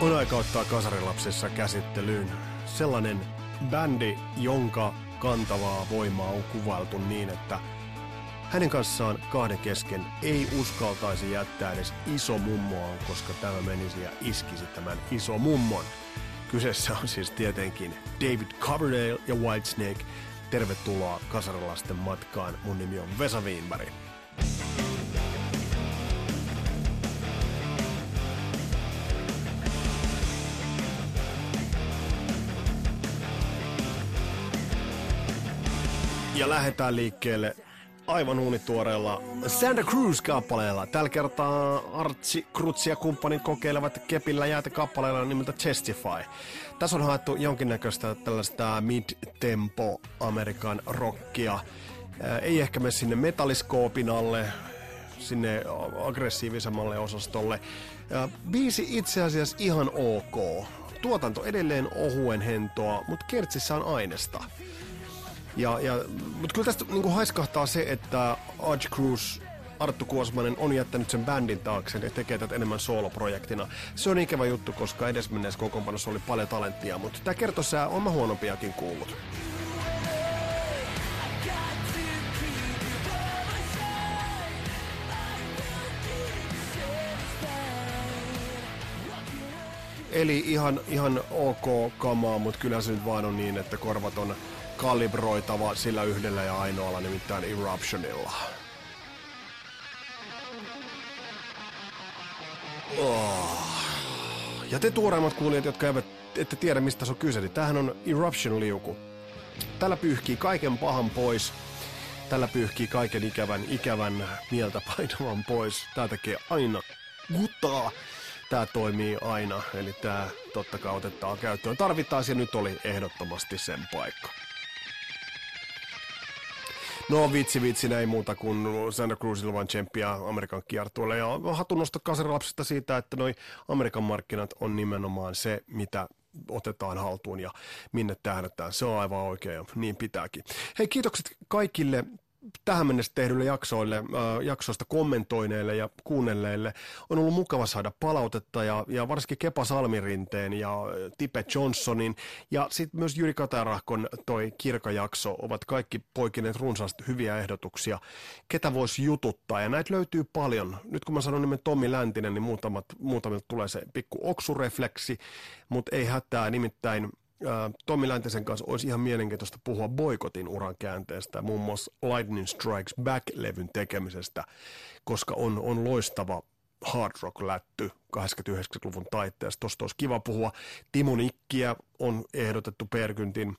On aika ottaa kasarilapsissa käsittelyyn sellainen bändi, jonka kantavaa voimaa on kuvailtu niin, että hänen kanssaan kahden kesken ei uskaltaisi jättää edes iso mummoa, koska tämä menisi ja iskisi tämän iso mummon. Kyseessä on siis tietenkin David Coverdale ja Whitesnake. Tervetuloa kasarilasten matkaan. Mun nimi on Vesa Wienberg. Ja lähdetään liikkeelle aivan uunituoreella Santa Cruz-kappaleella. Tällä kertaa Artsi, Krutsi ja kumppanit kokeilevat kepillä jäätä kappaleella nimeltä Testify. Tässä on haettu jonkinnäköistä tällaista mid-tempo Amerikan rockia. Ei ehkä mene sinne metalliskoopin alle, sinne aggressiivisemmalle osastolle. Biisi itse asiassa ihan ok. Tuotanto edelleen ohuen hentoa, mutta kertsissä on aineesta. Ja, ja, mutta kyllä tästä niin haiskahtaa se, että Arch Cruz Arttu Kuosmanen on jättänyt sen bändin taakse ja tekee tätä enemmän sooloprojektina. Se on ikävä juttu, koska edesmenneessä kokoonpanossa oli paljon talenttia, mutta tämä kertoo sä on huonompiakin kuullut. Eli ihan, ihan ok kamaa, mutta kyllä se nyt vaan on niin, että korvat on kalibroitava sillä yhdellä ja ainoalla, nimittäin Eruptionilla. Oh. Ja te tuoreimmat kuulijat, jotka eivät ette tiedä mistä se on kyse, niin tämähän on Eruption-liuku. Tällä pyyhkii kaiken pahan pois. Tällä pyyhkii kaiken ikävän, ikävän mieltä painavan pois. Tää tekee aina guttaa. Tää toimii aina, eli tää totta kai otetaan käyttöön. Tarvitaan ja nyt oli ehdottomasti sen paikka. No vitsi vitsi, näin muuta kuin Santa Cruzilla vaan tsemppiä Amerikan kiertueelle. Ja hatunnosto kasarilapsista siitä, että noi Amerikan markkinat on nimenomaan se, mitä otetaan haltuun ja minne tähdätään. Se on aivan oikein ja niin pitääkin. Hei, kiitokset kaikille tähän mennessä tehdyille jaksoille, äh, jaksoista kommentoineille ja kuunnelleille. On ollut mukava saada palautetta ja, ja varsinkin Kepa Salmirinteen ja Tipe Johnsonin ja sitten myös Jyri Katarahkon toi kirkajakso ovat kaikki poikineet runsaasti hyviä ehdotuksia, ketä voisi jututtaa ja näitä löytyy paljon. Nyt kun mä sanon nimen Tommi Läntinen, niin muutamat, muutamilta tulee se pikku oksurefleksi, mutta ei hätää, nimittäin Tommi Läntisen kanssa olisi ihan mielenkiintoista puhua boikotin uran käänteestä, muun muassa Lightning Strikes Back-levyn tekemisestä, koska on, on loistava hard rock-lätty 80-90-luvun taitteesta. Tuosta olisi kiva puhua. Timo Nikkiä on ehdotettu Perkyntin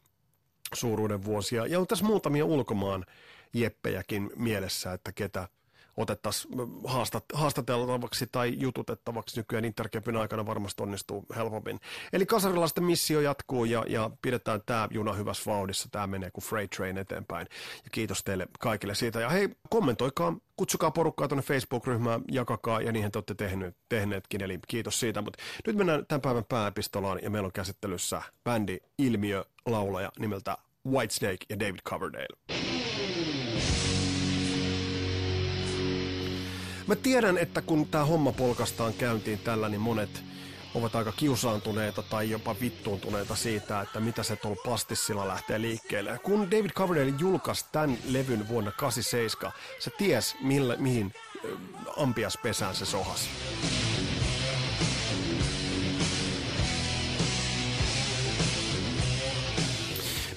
suuruuden vuosia. Ja on tässä muutamia ulkomaan jeppejäkin mielessä, että ketä – otettaisiin haastat, haastateltavaksi tai jututettavaksi nykyään Intercapin aikana varmasti onnistuu helpommin. Eli kasarilaisten missio jatkuu ja, ja pidetään tämä juna hyvässä vauhdissa. Tämä menee kuin freight train eteenpäin. Ja kiitos teille kaikille siitä. Ja hei, kommentoikaa, kutsukaa porukkaa tuonne Facebook-ryhmään, jakakaa ja niihin te olette tehneet, tehneetkin. Eli kiitos siitä. Mutta nyt mennään tämän päivän pääepistolaan ja meillä on käsittelyssä bändi Ilmiö laulaja nimeltä Whitesnake ja David Coverdale. Mä tiedän, että kun tämä homma polkastaan käyntiin tällä, niin monet ovat aika kiusaantuneita tai jopa vittuuntuneita siitä, että mitä se tuolla pastissilla lähtee liikkeelle. Kun David Coverdale julkaisi tämän levyn vuonna 87, se ties millä, mihin ampiaspesään se sohasi.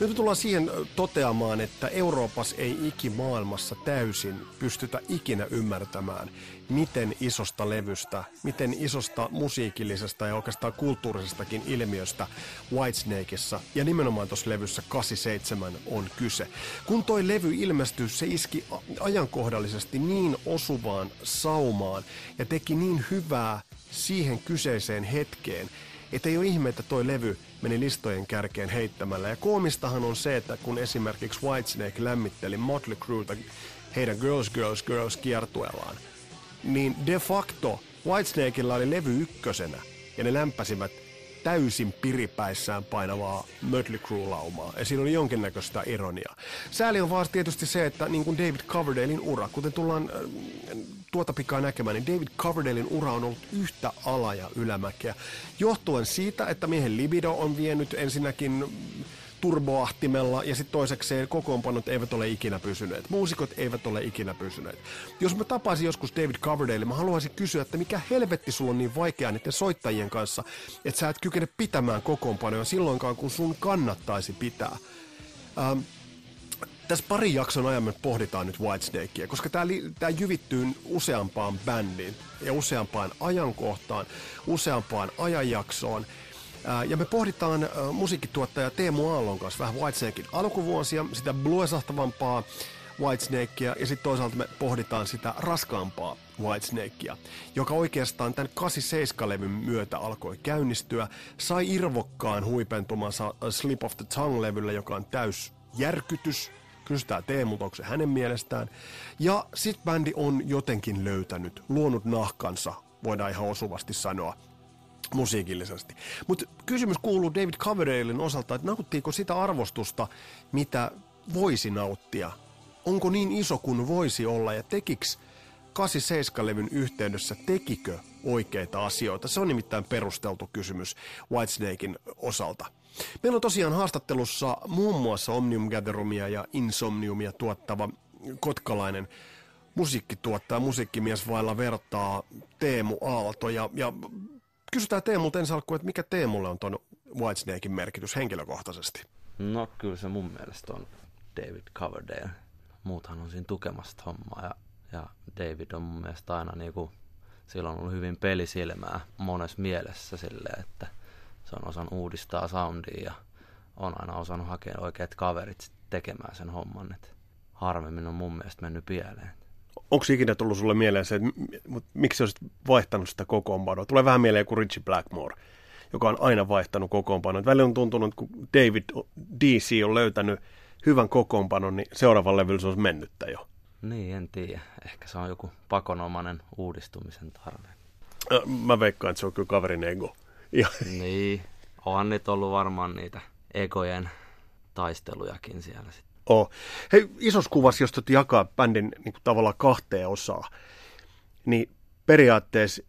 Nyt tullaan siihen toteamaan, että Euroopassa ei ikimaailmassa täysin pystytä ikinä ymmärtämään, miten isosta levystä, miten isosta musiikillisesta ja oikeastaan kulttuurisestakin ilmiöstä Whitesnakeissa ja nimenomaan tuossa levyssä 87 on kyse. Kun toi levy ilmestyi, se iski ajankohdallisesti niin osuvaan saumaan ja teki niin hyvää siihen kyseiseen hetkeen, että ei ole ihme, että toi levy meni listojen kärkeen heittämällä. Ja koomistahan on se, että kun esimerkiksi Whitesnake lämmitteli Motley Crueta heidän Girls, Girls, Girls kiertueellaan, niin de facto Whitesnakeilla oli levy ykkösenä ja ne lämpäsivät täysin piripäissään painavaa Mötley Crue-laumaa. Ja siinä oli jonkinnäköistä ironiaa. Sääli on vaan tietysti se, että niin kuin David Coverdalein ura, kuten tullaan äh, tuota pikaa näkemään, niin David Coverdalein ura on ollut yhtä ala- ja ylämäkeä. Johtuen siitä, että miehen libido on vienyt ensinnäkin turboahtimella ja sitten toisekseen kokoonpanot eivät ole ikinä pysyneet. Muusikot eivät ole ikinä pysyneet. Jos mä tapaisin joskus David Coverdale, mä haluaisin kysyä, että mikä helvetti sulla on niin vaikeaa niiden soittajien kanssa, että sä et kykene pitämään kokoonpanoja silloinkaan, kun sun kannattaisi pitää. Ähm, tässä pari jakson ajan me pohditaan nyt Whitesnakea, koska tämä, tämä jyvittyy useampaan bändiin ja useampaan ajankohtaan, useampaan ajanjaksoon. Ja me pohditaan musiikkituottaja Teemu Aallon kanssa vähän Whitesnakein alkuvuosia, sitä bluesahtavampaa Whitesnakea ja sitten toisaalta me pohditaan sitä raskaampaa Whitesnakea, joka oikeastaan tämän 87-levyn myötä alkoi käynnistyä, sai irvokkaan huipentumansa Slip of the Tongue-levyllä, joka on täys järkytys, kysytään Teemulta, onko se hänen mielestään. Ja sit bändi on jotenkin löytänyt, luonut nahkansa, voidaan ihan osuvasti sanoa, musiikillisesti. Mutta kysymys kuuluu David Coverdalein osalta, että nauttiiko sitä arvostusta, mitä voisi nauttia? Onko niin iso kuin voisi olla ja tekiks 87-levyn yhteydessä, tekikö oikeita asioita? Se on nimittäin perusteltu kysymys Whitesnakein osalta. Meillä on tosiaan haastattelussa muun muassa Omnium Gatherumia ja Insomniumia tuottava kotkalainen musiikkituottaja, musiikkimies vailla vertaa Teemu Aalto. Ja, ja kysytään Teemulta ensin alkuun, että mikä Teemulle on tuon Whitesnakein merkitys henkilökohtaisesti? No kyllä se mun mielestä on David Coverdale. Muuthan on siinä tukemasta hommaa ja, ja David on mun mielestä aina niinku, sillä on ollut hyvin pelisilmää monessa mielessä silleen, että se on osannut uudistaa soundia ja on aina osannut hakea oikeat kaverit tekemään sen homman. että harvemmin on mun mielestä mennyt pieleen onko ikinä tullut sulle mieleen se, että miksi olisit vaihtanut sitä kokoonpanoa? Tulee vähän mieleen kuin Richie Blackmore, joka on aina vaihtanut kokoonpanoa. Välillä on tuntunut, että kun David DC on löytänyt hyvän kokoonpanon, niin seuraavan levyllä se olisi mennyttä jo. Niin, en tiedä. Ehkä se on joku pakonomainen uudistumisen tarve. Mä veikkaan, että se on kyllä kaverin ego. Ja. Niin, onhan nyt ollut varmaan niitä egojen taistelujakin siellä sitten ole. Hei, isossa kuvassa, jos tuot jakaa bändin niin kuin tavallaan kahteen osaa, niin periaatteessa,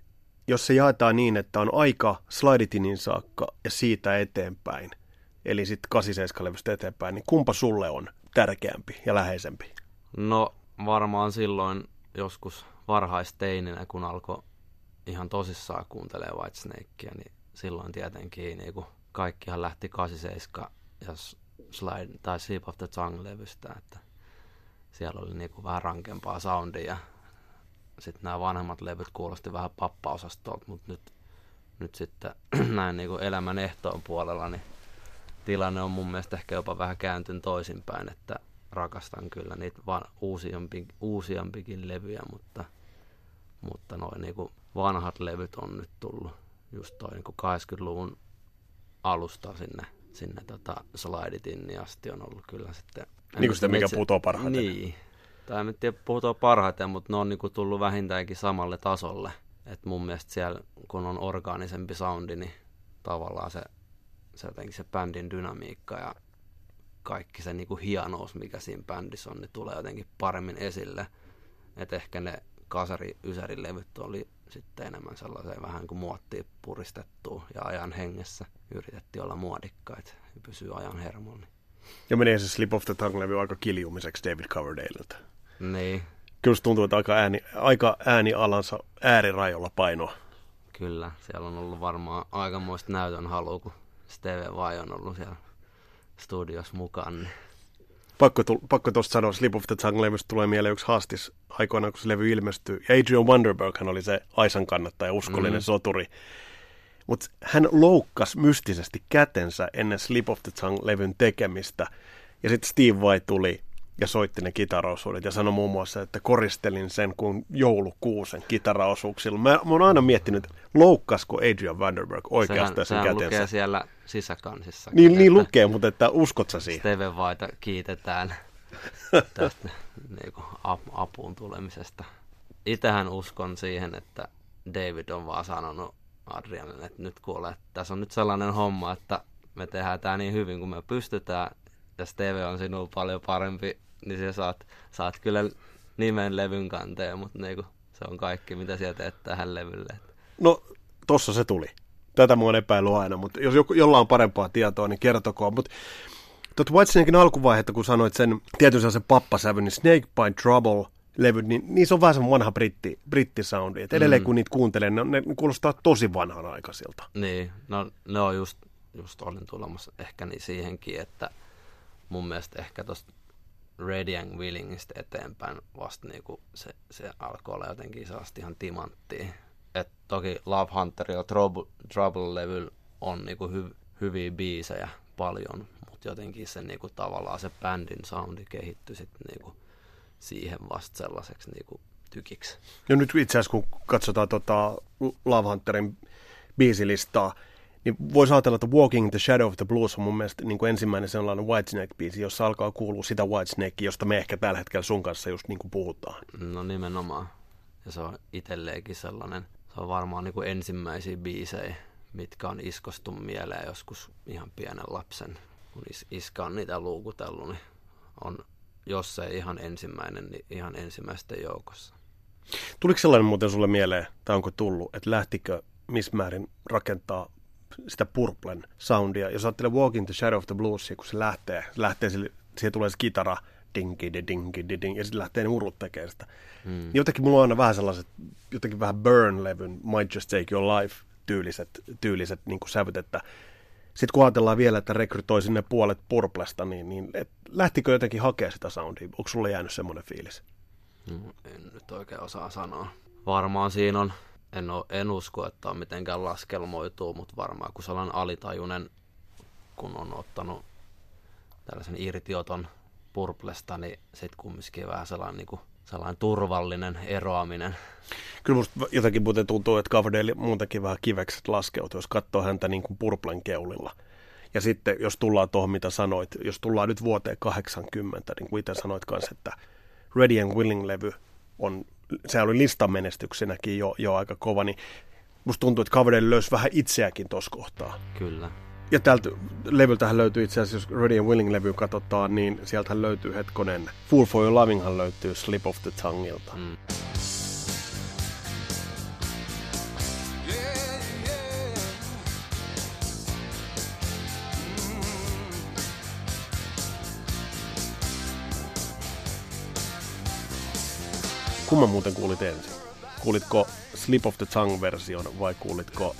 jos se jaetaan niin, että on aika Sliditinin saakka ja siitä eteenpäin, eli sitten 87-levystä eteenpäin, niin kumpa sulle on tärkeämpi ja läheisempi? No varmaan silloin joskus varhaisteininä, kun alkoi ihan tosissaan kuuntelee Whitesnakea, niin silloin tietenkin niin kuin kaikkihan lähti 87 ja Slide tai Sleep of the Tongue-levystä, että siellä oli niinku vähän rankempaa soundia. Sitten nämä vanhemmat levyt kuulosti vähän pappaosastolta, mutta nyt, nyt sitten näin niinku elämän ehtoon puolella, niin tilanne on mun mielestä ehkä jopa vähän kääntynyt toisinpäin, että rakastan kyllä niitä va- uusiampi, uusiampikin levyjä, mutta, mutta noin niinku vanhat levyt on nyt tullut just toi niinku 80-luvun alusta sinne sinne tota, Slideitin asti on ollut kyllä sitten... Niin kuin sitä, mikä se, putoo parhaiten. Niin. Tai en tiedä putoo parhaiten, mutta ne on niin kuin tullut vähintäänkin samalle tasolle. Et mun mielestä siellä, kun on orgaanisempi soundi, niin tavallaan se, se jotenkin se bändin dynamiikka ja kaikki se niin kuin hienous, mikä siinä bändissä on, niin tulee jotenkin paremmin esille. että ehkä ne kasari ysärin levyt oli sitten enemmän sellaiseen vähän kuin muottiin puristettua ja ajan hengessä yritettiin olla muodikkaita ja pysyä ajan hermolla. Ja menee se Slip of the Tongue-levy aika kiljumiseksi David Coverdaleilta. Niin. Kyllä tuntuu, että aika, ääni, aika äänialansa äärirajolla painoa. Kyllä, siellä on ollut varmaan aikamoista näytön halua, kun Steve Vai on ollut siellä studios mukaan. Niin pakko, pakko tuosta sanoa, Slip of the Tongue-levystä tulee mieleen yksi haastis aikoinaan, kun se levy ilmestyi. Ja Adrian Wonderberg hän oli se Aisan kannattaja, uskollinen mm. soturi. Mutta hän loukkas mystisesti kätensä ennen Slip of the Tongue-levyn tekemistä. Ja sitten Steve Vai tuli ja soitti ne kitaraosuudet ja sanoi muun muassa, että koristelin sen kuin joulukuusen kitaraosuuksilla. Mä, mä oon aina miettinyt, loukkasko Adrian Vanderberg oikeastaan sehän, sen sehän lukee siellä sisäkansissa. Niin, niin lukee, mutta että uskot sä siihen? Steven Vaita kiitetään tästä niin kuin, apuun tulemisesta. Itähän uskon siihen, että David on vaan sanonut Adrianille, että nyt kuule, että tässä on nyt sellainen homma, että me tehdään tämä niin hyvin kuin me pystytään, ja Steve on sinulla paljon parempi niin sä saat, saat kyllä nimen levyn kanteen, mutta niinku, Se on kaikki, mitä sieltä teet tähän levylle. No, tossa se tuli. Tätä mua on epäily aina, mutta jos joku, jolla on parempaa tietoa, niin kertokoon. Mutta tuot Whitesnakein alkuvaihetta, kun sanoit sen tietyn sellaisen pappasävyn, niin Snake by Trouble levy, niin niissä on vähän semmoinen vanha britti, brittisoundi. Et edelleen mm. kun niitä kuuntelee, ne, ne kuulostaa tosi vanhanaikaisilta. Niin, no ne on just, just olin tulemassa ehkä niin siihenkin, että mun mielestä ehkä tuosta Ready and Willingistä eteenpäin vasta niinku se, se alkoi olla jotenkin sellaista ihan timanttia. Et toki Love Hunter ja Trouble, Trouble-levyllä on niinku hy, hyviä biisejä paljon, mutta jotenkin se niinku tavallaan se bändin soundi kehittyi sitten niinku siihen vasta sellaiseksi niinku tykiksi. Ja nyt itse asiassa kun katsotaan tota Love Hunterin biisilistaa, niin voisi ajatella, että Walking in the Shadow of the Blues on mun mielestä niin kuin ensimmäinen sellainen Whitesnake-biisi, jossa alkaa kuulua sitä Whitesnakea, josta me ehkä tällä hetkellä sun kanssa just niin kuin puhutaan. No nimenomaan. Ja se on itselleenkin sellainen, se on varmaan niin kuin ensimmäisiä biisejä, mitkä on iskostu mieleen joskus ihan pienen lapsen. Kun is- iska on niitä luukutellut, niin on, jos ei ihan ensimmäinen, niin ihan ensimmäisten joukossa. Tuliko sellainen muuten sulle mieleen, tai onko tullut, että lähtikö Miss Määrin rakentaa sitä Purplen soundia. Jos ajattelee Walking the Shadow of the Blues, kun se lähtee, se lähtee sille, siihen tulee se kitara, dingi, dingi, ding, ja sitten lähtee ne urut tekemään sitä. Mm. Niin jotenkin mulla on aina vähän sellaiset, jotenkin vähän Burn-levyn, Might Just Take Your Life tyyliset, tyyliset niin kuin sävyt, että sitten kun ajatellaan vielä, että rekrytoi sinne puolet Purplesta, niin, niin et, lähtikö jotenkin hakea sitä soundia? Onko sulle jäänyt semmoinen fiilis? No, en nyt oikein osaa sanoa. Varmaan siinä on en, ole, en usko, että on mitenkään laskelmoituu, mutta varmaan kun sellainen alitajunen, kun on ottanut tällaisen irtioton purplesta, niin sitten kumminkin vähän sellainen, niin kuin, sellainen turvallinen eroaminen. Kyllä musta jotenkin muuten tuntuu, että Coverdale muutenkin vähän kivekset laskeutuu, jos katsoo häntä niin kuin purplen keulilla. Ja sitten jos tullaan tuohon, mitä sanoit, jos tullaan nyt vuoteen 80, niin kuin itse sanoit kanssa, että Ready and Willing-levy on se oli listamenestyksenäkin jo, jo aika kova, niin musta tuntuu, että Coverdale löysi vähän itseäkin tuossa kohtaa. Kyllä. Ja tältä levyltähän löytyy itse asiassa, jos Ready and Willing-levy katsotaan, niin sieltähän löytyy hetkonen. Fool for Your Lovinghan löytyy Slip of the Tongueilta. Mm. Kumman muuten kuulit ensin? Kuulitko Slip of the Tongue-version vai kuulitko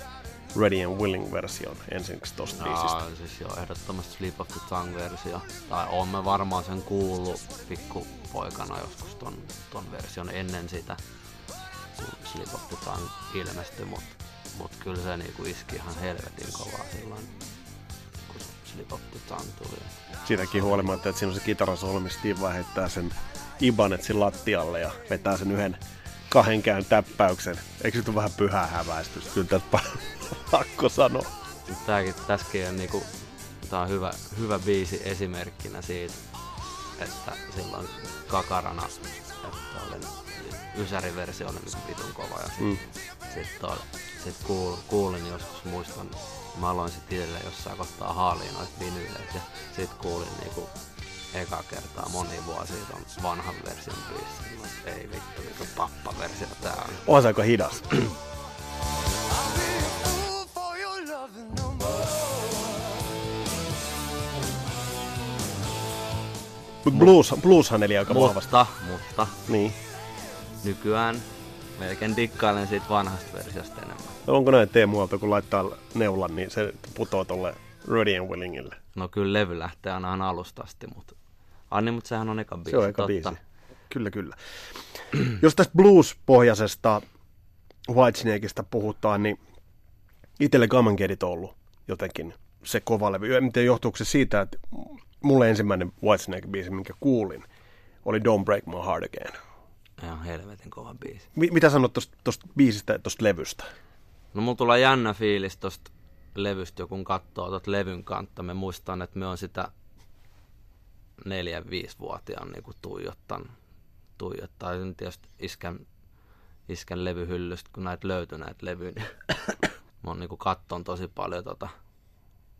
Ready and Willing-version ensiksi tosta no, biisistä? siis joo, ehdottomasti Slip of the Tongue-versio. Tai on me varmaan sen kuullut pikkupoikana joskus ton, ton version ennen sitä, kun Slip of the Tongue ilmestyi, mutta mut kyllä se niinku iski ihan helvetin kovaa silloin, kun Slip of the Tongue tuli. Siitäkin huolimatta, että siinä on se kitarasolmi, Steve heittää sen Ibanetsin lattialle ja vetää sen yhden kahden käyn täppäyksen. Eikö se ole vähän pyhää häväistystä? Kyllä tästä pakko sanoa. Tämäkin, tässäkin on, niinku, tää on hyvä, hyvä biisi esimerkkinä siitä, että silloin kakarana, että olen Ysäri-versio oli niin vitun kova. Ja sitten mm. sit, sit kuul, kuulin joskus, muistan, mä aloin sitten itselleen jossain kohtaa haaliin noita vinyyleitä. Ja sitten kuulin niinku eka kertaa moni vuosi on vanhan version biisi. Ei vittu, vittu pappa-versio tää on. On se aika hidas. Mutta blues, blueshan eli aika mutta, vahvasti. Mutta, niin. nykyään melkein dikkailen siitä vanhasta versiosta enemmän. No onko näin Teemu Aalto, kun laittaa neulan, niin se putoo tolle Ready and Willingille? No kyllä levy lähtee aina alusta asti, mutta Anni, mutta sehän on eka biisi. Se on eka totta. biisi. Kyllä, kyllä. Jos tästä blues-pohjaisesta Whitesnakeista puhutaan, niin itselle Gammangedit on ollut jotenkin se kova levy. Miten johtuuko se siitä, että mulle ensimmäinen Whitesnake-biisi, minkä kuulin, oli Don't Break My Heart Again. Ihan helvetin kova biisi. M- mitä sanot tuosta biisistä ja tuosta levystä? No mulla tulee jännä fiilis tuosta levystä, kun katsoo tuota levyn kantta. Me muistan, että me on sitä neljän, vuotiaan niin kuin tuijottan, tuijottaa. Ja tietysti iskän, iskän levyhyllystä, kun näitä löytyi näitä levyjä, niin mä oon niin katton tosi paljon tota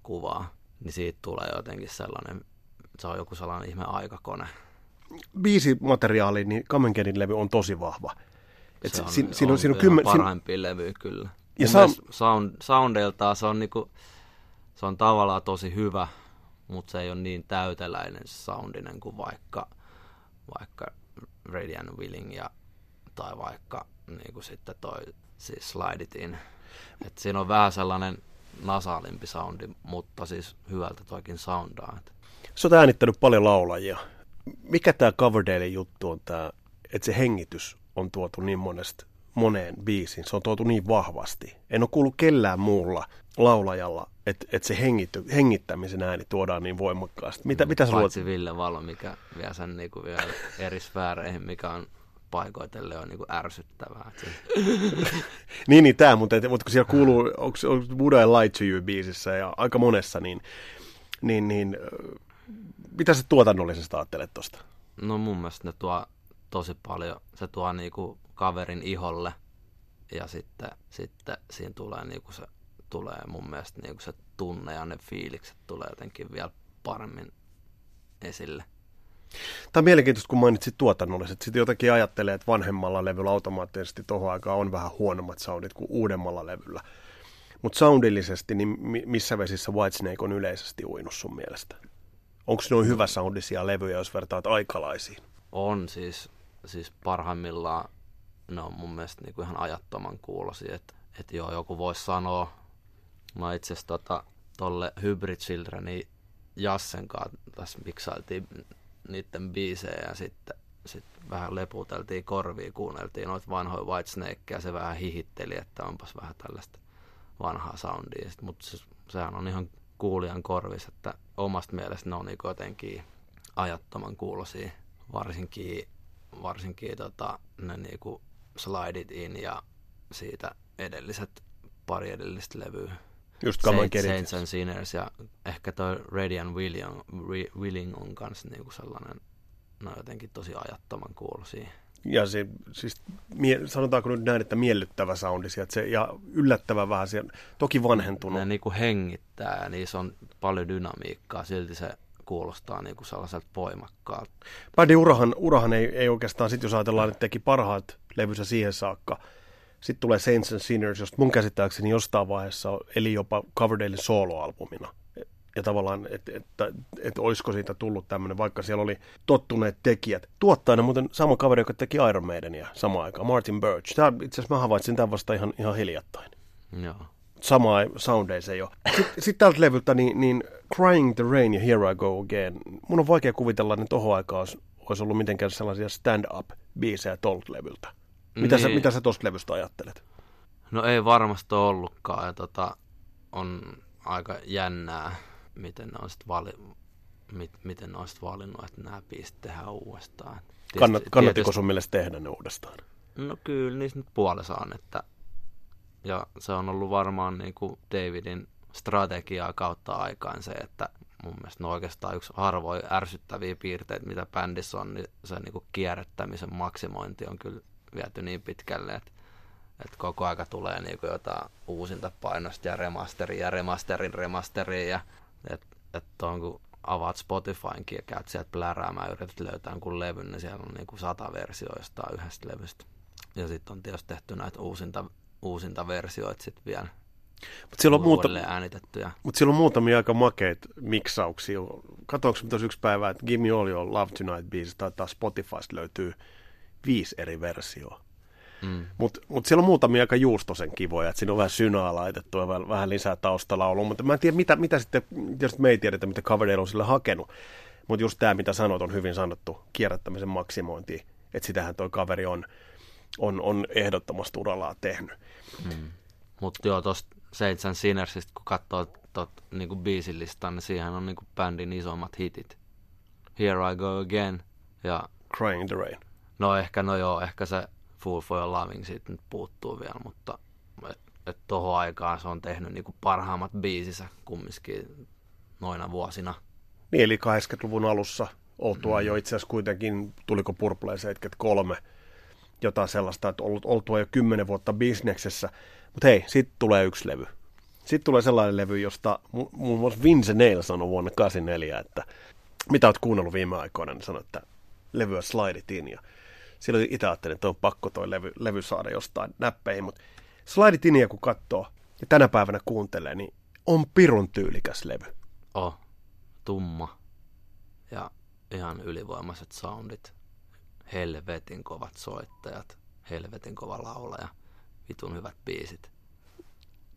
kuvaa, niin siitä tulee jotenkin sellainen, se on joku sellainen ihme aikakone. Biisimateriaali, niin Kamenkedin levy on tosi vahva. Et se, on, siinä on, siinä on kymmen, parhaimpia levyjä kyllä. Ja sound... sound, soundeiltaan se on, niinku, se on tavallaan tosi hyvä, mutta se ei ole niin täyteläinen soundinen kuin vaikka, vaikka Radiant Willing ja, tai vaikka niin kuin sitten toi siis Slide It In. Et siinä on vähän sellainen nasaalimpi soundi, mutta siis hyvältä toikin soundaa. Sä oot äänittänyt paljon laulajia. Mikä tämä Coverdale juttu on tämä, että se hengitys on tuotu niin monesta moneen biisiin. Se on tuotu niin vahvasti. En ole kuullut kellään muulla laulajalla, että, että se hengitty, hengittämisen ääni tuodaan niin voimakkaasti. Mitä, mm, mitä sä luot? Ville Valo, mikä vie sen niin kuin vielä eri sfääreihin, mikä on paikoitelle on niin kuin ärsyttävää. niin, niin tämä, mutta, mutta kun siellä kuuluu, onko, Buddha I Lied to You biisissä ja aika monessa, niin, niin, niin mitä sä tuotannollisesti ajattelet tuosta? No mun mielestä ne tuo tosi paljon, se tuo niinku kaverin iholle ja sitten, sitten siinä tulee, niinku se, tulee mun mielestä niinku se tunne ja ne fiilikset tulee jotenkin vielä paremmin esille. Tämä on mielenkiintoista, kun mainitsit tuotannolliset. Sitten jotenkin ajattelee, että vanhemmalla levyllä automaattisesti tuohon aikaan on vähän huonommat soundit kuin uudemmalla levyllä. Mutta soundillisesti, niin missä vesissä Whitesnake on yleisesti uinut sun mielestä? Onko noin hyvä soundisia levyjä, jos vertaat aikalaisiin? On siis, siis parhaimmillaan ne on mun mielestä niinku ihan ajattoman kuulosia. Että et joo, joku voisi sanoa, mä itse asiassa tota, tolle Hybrid Childrenin Jassen kanssa tässä miksailtiin niiden biisejä ja sitten sit vähän leputeltiin korviin, kuunneltiin noita vanhoja Whitesnakeja ja se vähän hihitteli, että onpas vähän tällaista vanhaa soundia. Mutta se, sehän on ihan kuulijan korvis, että omasta mielestä ne on niin jotenkin ajattoman kuulosia, varsinkin, varsinkin tota, ne niinku Slide It In ja siitä edelliset pari edellistä levyä. Just Saint, Saints and Sinners ja ehkä toi Radiant Willing, Willing on kanssa niinku sellainen, no jotenkin tosi ajattoman kuulosia. Ja se, siis mie, sanotaanko nyt näin, että miellyttävä soundi sieltä se, ja yllättävä vähän siellä, toki vanhentunut. Ne niinku hengittää ja niissä on paljon dynamiikkaa, silti se kuulostaa niinku sellaiselta voimakkaalta. Bändin urahan, urahan ei, ei oikeastaan, sit jos ajatellaan, että teki parhaat levynsä siihen saakka, sitten tulee Saints and Sinners, josta mun käsittääkseni jostain vaiheessa eli jopa Coverdalein soloalbumina. Ja tavallaan, että et, et, et olisiko siitä tullut tämmöinen, vaikka siellä oli tottuneet tekijät. Tuottajana muuten sama kaveri, joka teki Iron Maidenia samaan aikaan, Martin Birch. Tämä, itse asiassa mä havaitsin tämän vasta ihan, ihan hiljattain. Joo. Sama soundeja se ei ole. Sitten sit tältä levyltä, niin, niin Crying the Rain ja Here I Go Again. Mun on vaikea kuvitella, että tohon aikaan olisi, ollut mitenkään sellaisia stand-up-biisejä tolta levyltä. Mitä, niin. sä, mitä sä tosta levystä ajattelet? No ei varmasti ollutkaan. Ja tota, on aika jännää, miten ne on sit vali, mit, miten ne on sit valinnut, että nämä biisit tehdään uudestaan. Tietysti, Kannat, kannattiko tietysti, sun mielestä tehdä ne uudestaan? No kyllä, niistä nyt puolestaan, että ja se on ollut varmaan niin kuin Davidin strategiaa kautta aikaan se, että mun mielestä no oikeastaan yksi harvoin ärsyttäviä piirteitä, mitä bändissä on, niin se niin kuin kierrättämisen maksimointi on kyllä viety niin pitkälle, että, että koko aika tulee niin kuin jotain uusinta painosta ja remasteria ja remasterin remasteria. Ja, että että on, kun avaat Spotifynkin ja käyt sieltä pläräämään ja yrität löytää kun levyn, niin siellä on niin kuin sata versioista yhdestä levystä. Ja sitten on tietysti tehty näitä uusinta, uusinta versioita sitten vielä mutta siellä, on muuta, mutta siellä on muutamia aika makeita miksauksia. Katoinko yksi päivä, että Gimme All Your Love Tonight biisi tai Spotifysta löytyy viisi eri versioa. Mm. Mutta mut siellä on muutamia aika juustosen kivoja, että siinä on vähän synaa laitettu ja vähän lisää taustalaulua, mutta mä en tiedä, mitä, mitä sitten, tietysti me ei tiedetä, mitä Coverdale on sille hakenut, mutta just tämä, mitä sanot, on hyvin sanottu, kierrättämisen maksimointi, että sitähän toi kaveri on, on, on ehdottomasti urallaan tehnyt. Mm. Mutta joo, tuosta Saints and Sinnersista, kun katsoo tot, niinku biisilistan, niin siihen on niinku bändin isommat hitit. Here I Go Again ja Crying in the Rain. No ehkä, no joo, ehkä se Fool for Your Loving siitä nyt puuttuu vielä, mutta et, et tohon aikaan se on tehnyt niinku parhaimmat biisinsä kumminkin noina vuosina. Niin, eli 80-luvun alussa oltua mm. jo itse asiassa kuitenkin, tuliko Purple 73, jotain sellaista, että ollut, oltua jo kymmenen vuotta bisneksessä. Mutta hei, sitten tulee yksi levy. Sitten tulee sellainen levy, josta muun muassa Vince Neil sanoi vuonna 84, että mitä oot kuunnellut viime aikoina, niin sanoi, että levyä Slide It In. Ja silloin itse ajattelin, että on pakko toi levy, levy saada jostain näppeihin, mutta Slide Tinia kun katsoo ja tänä päivänä kuuntelee, niin on pirun tyylikäs levy. Oh, tumma ja ihan ylivoimaiset soundit, helvetin kovat soittajat, helvetin kova laulaja, vitun hyvät biisit.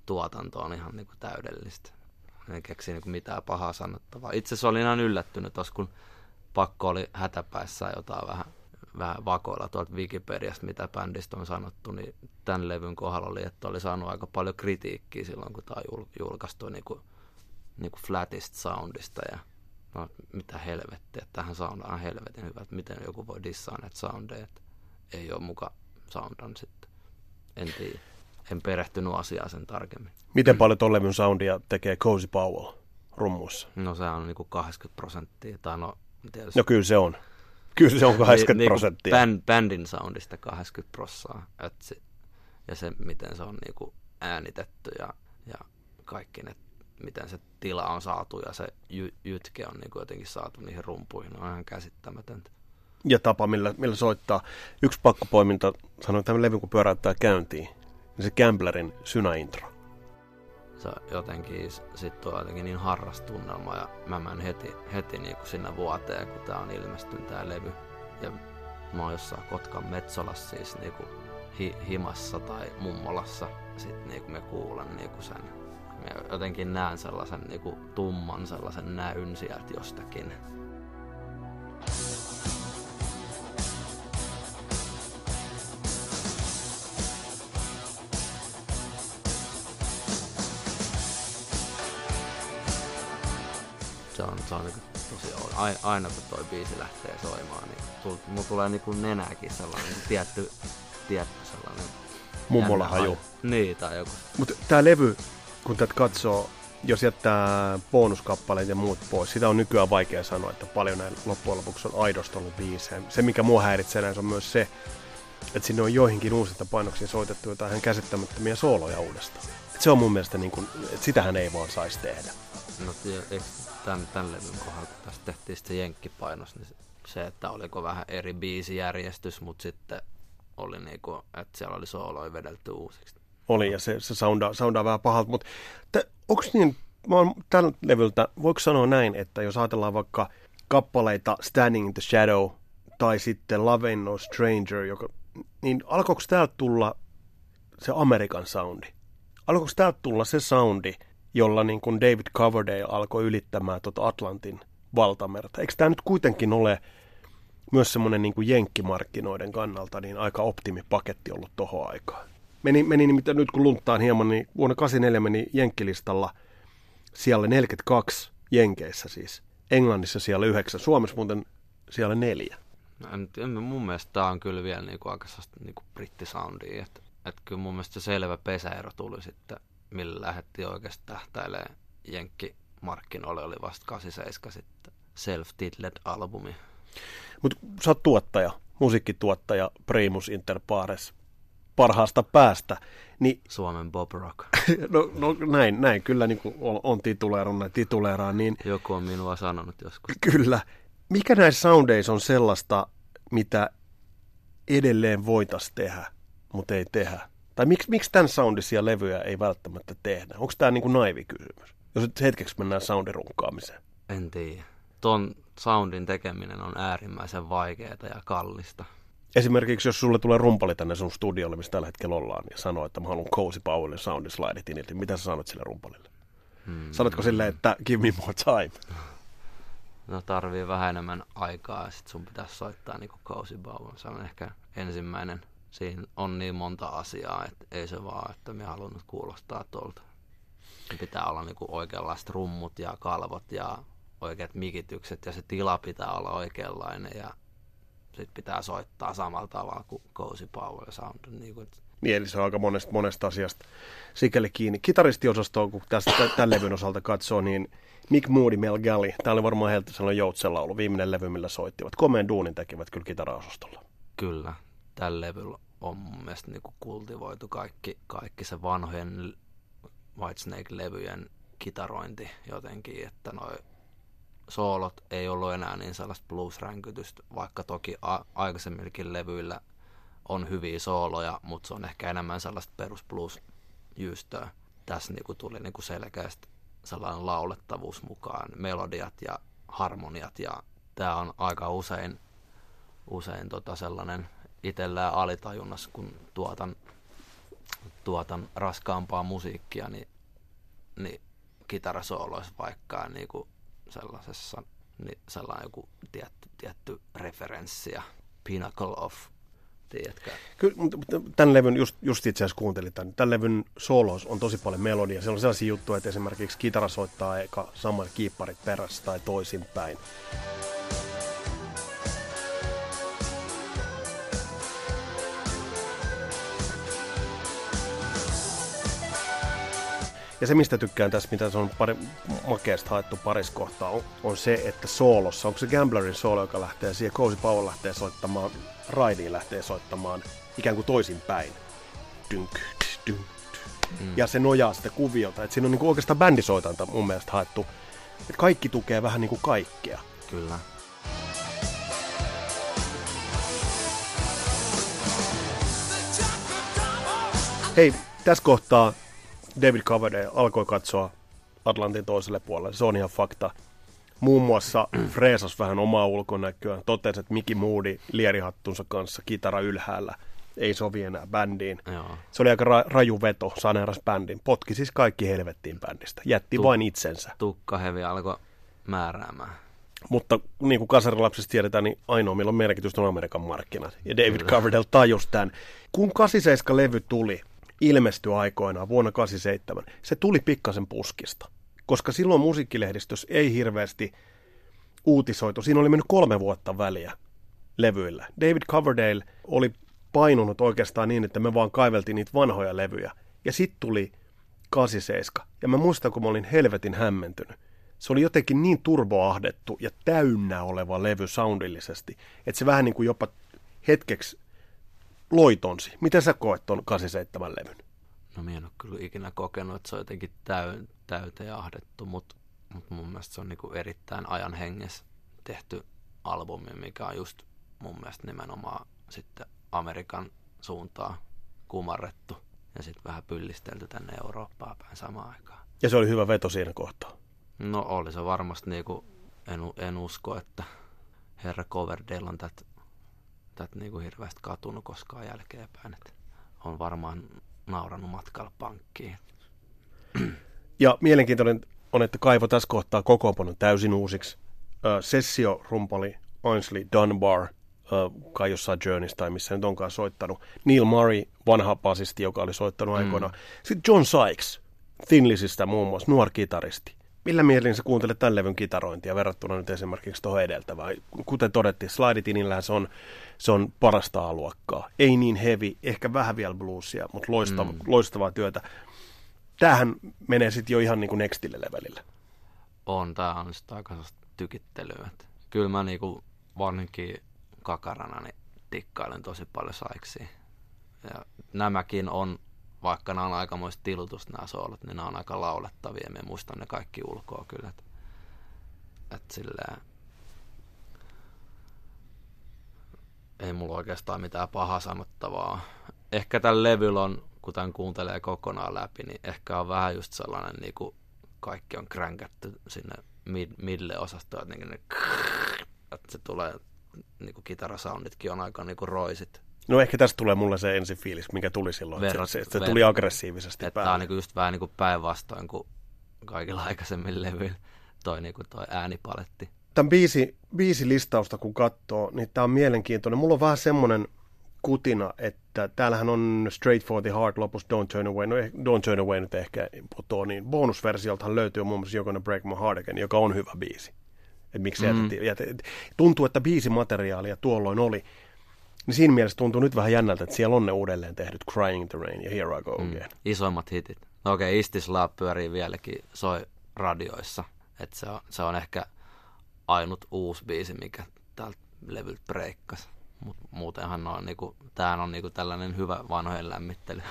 Tuotanto on ihan niinku täydellistä. En keksi niinku mitään pahaa sanottavaa. Itse asiassa olin ihan yllättynyt tos, kun pakko oli hätäpäissä jotain vähän, vähän vakoilla tuolta Wikipediasta, mitä bändistä on sanottu, niin tämän levyn kohdalla oli, että oli saanut aika paljon kritiikkiä silloin, kun tämä julkaistu niin niinku flatista soundista ja no, mitä helvettiä, tähän sound on helvetin hyvä, että miten joku voi dissaa näitä soundeja, että ei ole muka soundan sitten. En tiedä. En perehtynyt asiaa sen tarkemmin. Miten paljon ton levyn soundia tekee Cozy Powell rummuissa? No se on niinku 80 prosenttia, tai no tietysti. No kyllä se on. Kyllä se on 80 Ni, prosenttia. Niinku band, bändin soundista 80 prossaa. Se, ja se, miten se on niinku äänitetty ja, ja kaikki ne, miten se tila on saatu ja se jy, jytke on niinku jotenkin saatu niihin rumpuihin, on ihan käsittämätöntä. Ja tapa, millä, millä soittaa. Yksi pakkopoiminta, sanoin tämän levy, kun pyöräyttää käyntiin, niin se Gamblerin synäintro. Se jotenkin, sit on jotenkin niin harras tunnelma ja mä menen heti, heti niin kuin sinne vuoteen, kun tää on ilmestynyt tää levy. Ja mä oon jossain Kotkan Metsolassa siis niin kuin hi, himassa tai mummolassa. Sitten niin kuin me kuulen niin kuin sen, mä jotenkin näen sellaisen niin kuin tumman sellaisen näyn sieltä jostakin. Se on, se on niin tosi aina, aina kun toi biisi lähtee soimaan, niin mulla tulee niin kuin nenäkin sellainen niin tietty, tietty sellainen Mummola haju. Niin, tai joku. Mutta tämä levy, kun tätä katsoo, jos jättää bonuskappaleet ja muut pois, sitä on nykyään vaikea sanoa, että paljon näin loppujen lopuksi on aidosta ollut biisejä. Se, mikä mua häiritsee näin, on myös se, että sinne on joihinkin uusista painoksiin soitettu jotain ihan käsittämättömiä sooloja uudestaan. Et se on mun mielestä, niin kuin, että sitähän ei vaan saisi tehdä. No, eikö tämän, tämän levyn kohdalla, kun tästä tehtiin sitten jenkkipainos, niin se, että oliko vähän eri biisijärjestys, mutta sitten oli niinku, että siellä oli sooloja vedelty uusiksi. Oli, ja se, se soundaa, soundaa vähän pahalta, mutta onko niin, mä oon tällä levyltä, voiko sanoa näin, että jos ajatellaan vaikka kappaleita Standing in the Shadow tai sitten Love Ain't No Stranger, joka, niin alkoiko täältä tulla se Amerikan soundi? Alkoiko täältä tulla se soundi, jolla niin kuin David Coverdale alkoi ylittämään tuota Atlantin valtamerta. Eikö tämä nyt kuitenkin ole myös semmoinen niin kuin jenkkimarkkinoiden kannalta niin aika optimipaketti ollut tohon aikaan? Meni, meni nimittäin nyt kun lunttaan hieman, niin vuonna 84 meni jenkkilistalla siellä 42 Jenkeissä siis. Englannissa siellä 9, Suomessa muuten siellä neljä. No, en, en, mun mielestä tämä on kyllä vielä niinku aika niinku brittisoundia, että et kyllä mun mielestä se selvä pesäero tuli sitten millä lähdettiin oikeasti tähtäilemään jenkkimarkkinoille, oli vasta 87 sitten self-titled albumi. Mutta sä oot tuottaja, musiikkituottaja Primus Inter Pares parhaasta päästä. Niin, Suomen Bob Rock. no, no näin, näin, kyllä niin kuin on, on tituleerannut tituleeraan. Niin, Joku on minua sanonut joskus. Kyllä. Mikä näissä soundeissa on sellaista, mitä edelleen voitaisiin tehdä, mutta ei tehdä? Tai miksi, miksi tämän soundisia levyjä ei välttämättä tehdä? Onko tämä niin kuin naivi kysymys? Jos nyt hetkeksi mennään soundirunkaamiseen. En tiedä. Ton soundin tekeminen on äärimmäisen vaikeaa ja kallista. Esimerkiksi jos sulle tulee rumpali tänne sun studiolle, missä tällä hetkellä ollaan, ja sanoo, että mä haluan Cozy Powellin soundislideit iniltä, mitä sä sanot sille rumpalille? Hmm. Sanotko sille, että give me more time? No tarvii vähän enemmän aikaa, ja sit sun pitäisi soittaa niin kuin Cozy Powell. Se on ehkä ensimmäinen siinä on niin monta asiaa, että ei se vaan, että me halunnut kuulostaa tuolta. Pitää olla niinku oikeanlaiset rummut ja kalvot ja oikeat mikitykset ja se tila pitää olla oikeanlainen ja sitten pitää soittaa samalla tavalla kuin Cozy Power Sound. Niin, kuin, niin, eli se on aika monesta, monesta asiasta sikäli kiinni. Kitaristiosastoa, kun tästä tämän levyn osalta katsoo, niin Mick Moody, Mel Galley, tämä oli varmaan heiltä sellainen joutselaulu, viimeinen levy, millä soittivat. Komeen duunin tekivät kyllä kitaraosastolla. Kyllä, tällä levyllä on mun mielestä niin kultivoitu kaikki, kaikki se vanhojen Whitesnake-levyjen kitarointi jotenkin, että noi soolot ei ollut enää niin sellaista blues-ränkytystä, vaikka toki a- aikaisemminkin levyillä on hyviä sooloja, mutta se on ehkä enemmän sellaista perus blues. Tässä niinku tuli niinku selkeästi sellainen laulettavuus mukaan, melodiat ja harmoniat ja tämä on aika usein, usein tota sellainen itsellään alitajunnassa, kun tuotan, tuotan raskaampaa musiikkia, niin, niin kitarasooloissa vaikka niin kuin sellaisessa niin sellainen joku tietty, tietty referenssi ja pinnacle of, tiedätkö? Kyllä, tämän levyn, just, just itse asiassa kuuntelin tämän, tämän levyn solos on tosi paljon melodia. Siellä on sellaisia juttuja, että esimerkiksi kitara soittaa eka saman kiipparit perässä tai toisinpäin. Ja se, mistä tykkään tässä, mitä se on pari, makeasta haettu paris kohtaa, on, on, se, että soolossa, onko se Gamblerin soolo, joka lähtee siihen, Cozy Powell lähtee soittamaan, Raidiin lähtee soittamaan ikään kuin toisinpäin. Dynk, dynk, mm. Ja se nojaa sitä kuviota. että siinä on niin kuin oikeastaan bändisoitanta mun mielestä haettu. Että kaikki tukee vähän niin kuin kaikkea. Kyllä. Hei, tässä kohtaa David Coverdale alkoi katsoa Atlantin toiselle puolelle. Se on ihan fakta. Muun muassa freesas vähän omaa ulkonäköä. Totesi, että Mickey Moody lierihattunsa kanssa kitara ylhäällä ei sovi enää bändiin. Joo. Se oli aika ra- raju veto, saneeras bändin. Potki siis kaikki helvettiin bändistä. Jätti Tu- vain itsensä. Tukkahevi alkoi määräämään. Mutta niin kuin kasarilapsista tiedetään, niin ainoa, millä on merkitystä on Amerikan markkinat. Ja David Coverdale tajusi tämän. Kun 87-levy tuli, ilmestyi aikoinaan vuonna 87, se tuli pikkasen puskista. Koska silloin musiikkilehdistössä ei hirveästi uutisoitu. Siinä oli mennyt kolme vuotta väliä levyillä. David Coverdale oli painunut oikeastaan niin, että me vaan kaiveltiin niitä vanhoja levyjä. Ja sitten tuli 87. Ja mä muistan, kun mä olin helvetin hämmentynyt. Se oli jotenkin niin turboahdettu ja täynnä oleva levy soundillisesti, että se vähän niin kuin jopa hetkeksi loitonsi. Miten sä koet ton 87 levyn? No minä en ole kyllä ikinä kokenut, että se on jotenkin täy, täyteen ahdettu, mutta mut mun mielestä se on niinku erittäin ajan hengessä tehty albumi, mikä on just mun mielestä nimenomaan sitten Amerikan suuntaan kumarrettu ja sitten vähän pyllistelty tänne Eurooppaan päin samaan aikaan. Ja se oli hyvä veto siinä kohtaa. No oli se varmasti niinku, en, en usko, että herra Coverdale on tätä tät niinku hirveästi katunut koskaan jälkeenpäin. Et on varmaan nauranut matkalla pankkiin. Ja mielenkiintoinen on, että kaivo tässä kohtaa kokoonpanon täysin uusiksi. Sessio rumpali Ainsley Dunbar, kai jossain Journeys tai missä nyt onkaan soittanut. Neil Murray, vanha basisti, joka oli soittanut mm. aikoinaan. Sitten John Sykes, Thinlisistä muun muassa, nuori kitaristi. Millä mielin sä kuuntelet tämän levyn kitarointia verrattuna nyt esimerkiksi tuohon edeltävään? Kuten todettiin, Slide se on, se on parasta luokkaa. Ei niin heavy, ehkä vähän vielä bluesia, mutta loistava, mm. loistavaa työtä. Tämähän menee sitten jo ihan niin kuin nextille levelille. On, tää on sitten aika tykittelyä. Kyllä mä niinku varsinkin kakarana niin tikkailen tosi paljon saiksi. Ja nämäkin on, vaikka nämä on aikamoista tilutusta nämä soolot, niin nämä on aika laulettavia. Me muistan ne kaikki ulkoa kyllä. Että et silleen, ei mulla oikeastaan mitään pahaa sanottavaa. Ehkä tällä levyllä on, kun tämän kuuntelee kokonaan läpi, niin ehkä on vähän just sellainen, niin kuin kaikki on kränkätty sinne mid, midle-osastoon, että, niin, että se tulee, niin kuin kitarasounditkin on aika niin kuin roisit. No ehkä tästä tulee mulle se ensi fiilis, mikä tuli silloin. Verrat, se, se, se ver- tuli aggressiivisesti että Tämä on niin just vähän niin kuin päinvastoin kuin kaikilla aikaisemmin levyillä toi, niin kuin toi äänipaletti. Tämän biisi, biisilistausta kun katsoo, niin tämä on mielenkiintoinen. Mulla on vähän semmoinen kutina, että täällähän on Straight for the Heart lopussa Don't Turn Away. No Don't Turn Away nyt ehkä putoaa, niin bonusversioltahan löytyy muun muassa You're Gonna Break My Heart Again, joka on hyvä biisi. Et miksi mm. jätettiin, jätet, tuntuu, että biisimateriaalia tuolloin oli. Niin siinä mielessä tuntuu nyt vähän jännältä, että siellä on ne uudelleen tehdyt Crying in the Rain ja Here I Go mm. Again. Isoimmat hitit. No okei, okay, Istis Love pyörii vieläkin, soi radioissa. Et se, on, se on ehkä ainut uusi biisi, mikä täältä levyltä breikkasi. Mut muutenhan on niinku, tämähän on niinku tällainen hyvä vanhojen lämmittely.